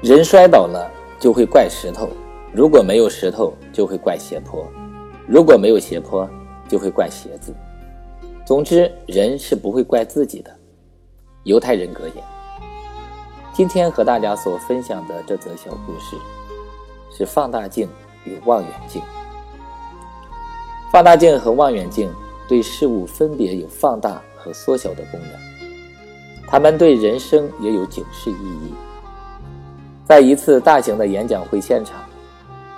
人摔倒了就会怪石头，如果没有石头就会怪斜坡，如果没有斜坡就会怪鞋子。总之，人是不会怪自己的。犹太人格言。今天和大家所分享的这则小故事，是放大镜与望远镜。放大镜和望远镜对事物分别有放大和缩小的功能，它们对人生也有警示意义。在一次大型的演讲会现场，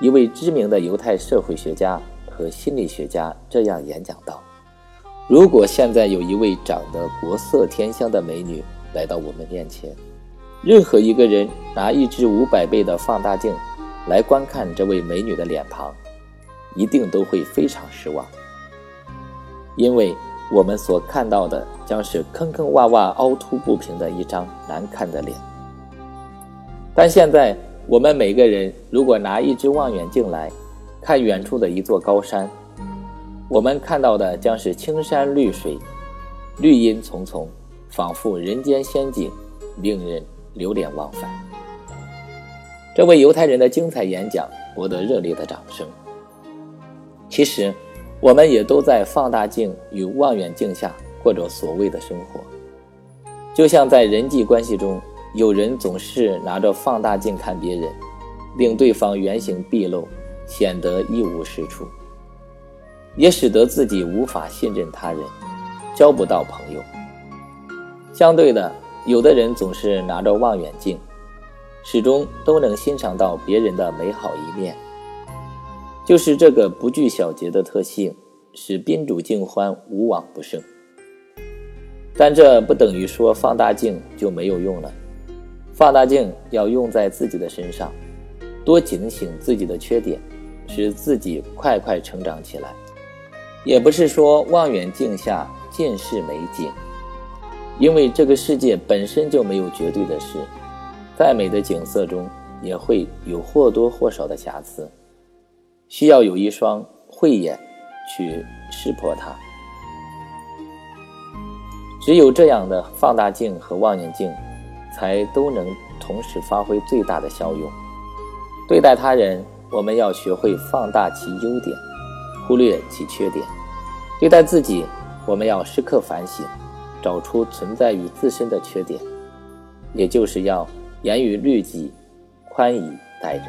一位知名的犹太社会学家和心理学家这样演讲道：“如果现在有一位长得国色天香的美女来到我们面前，任何一个人拿一只五百倍的放大镜来观看这位美女的脸庞，一定都会非常失望，因为我们所看到的将是坑坑洼洼、凹凸不平的一张难看的脸。”但现在，我们每个人如果拿一只望远镜来看远处的一座高山，我们看到的将是青山绿水、绿荫丛丛，仿佛人间仙境，令人流连忘返。这位犹太人的精彩演讲博得热烈的掌声。其实，我们也都在放大镜与望远镜下过着所谓的生活，就像在人际关系中。有人总是拿着放大镜看别人，令对方原形毕露，显得一无是处，也使得自己无法信任他人，交不到朋友。相对的，有的人总是拿着望远镜，始终都能欣赏到别人的美好一面。就是这个不拘小节的特性，使宾主尽欢，无往不胜。但这不等于说放大镜就没有用了。放大镜要用在自己的身上，多警醒自己的缺点，使自己快快成长起来。也不是说望远镜下尽是美景，因为这个世界本身就没有绝对的事，再美的景色中也会有或多或少的瑕疵，需要有一双慧眼去识破它。只有这样的放大镜和望远镜。才都能同时发挥最大的效用。对待他人，我们要学会放大其优点，忽略其缺点；对待自己，我们要时刻反省，找出存在于自身的缺点，也就是要严于律己，宽以待人。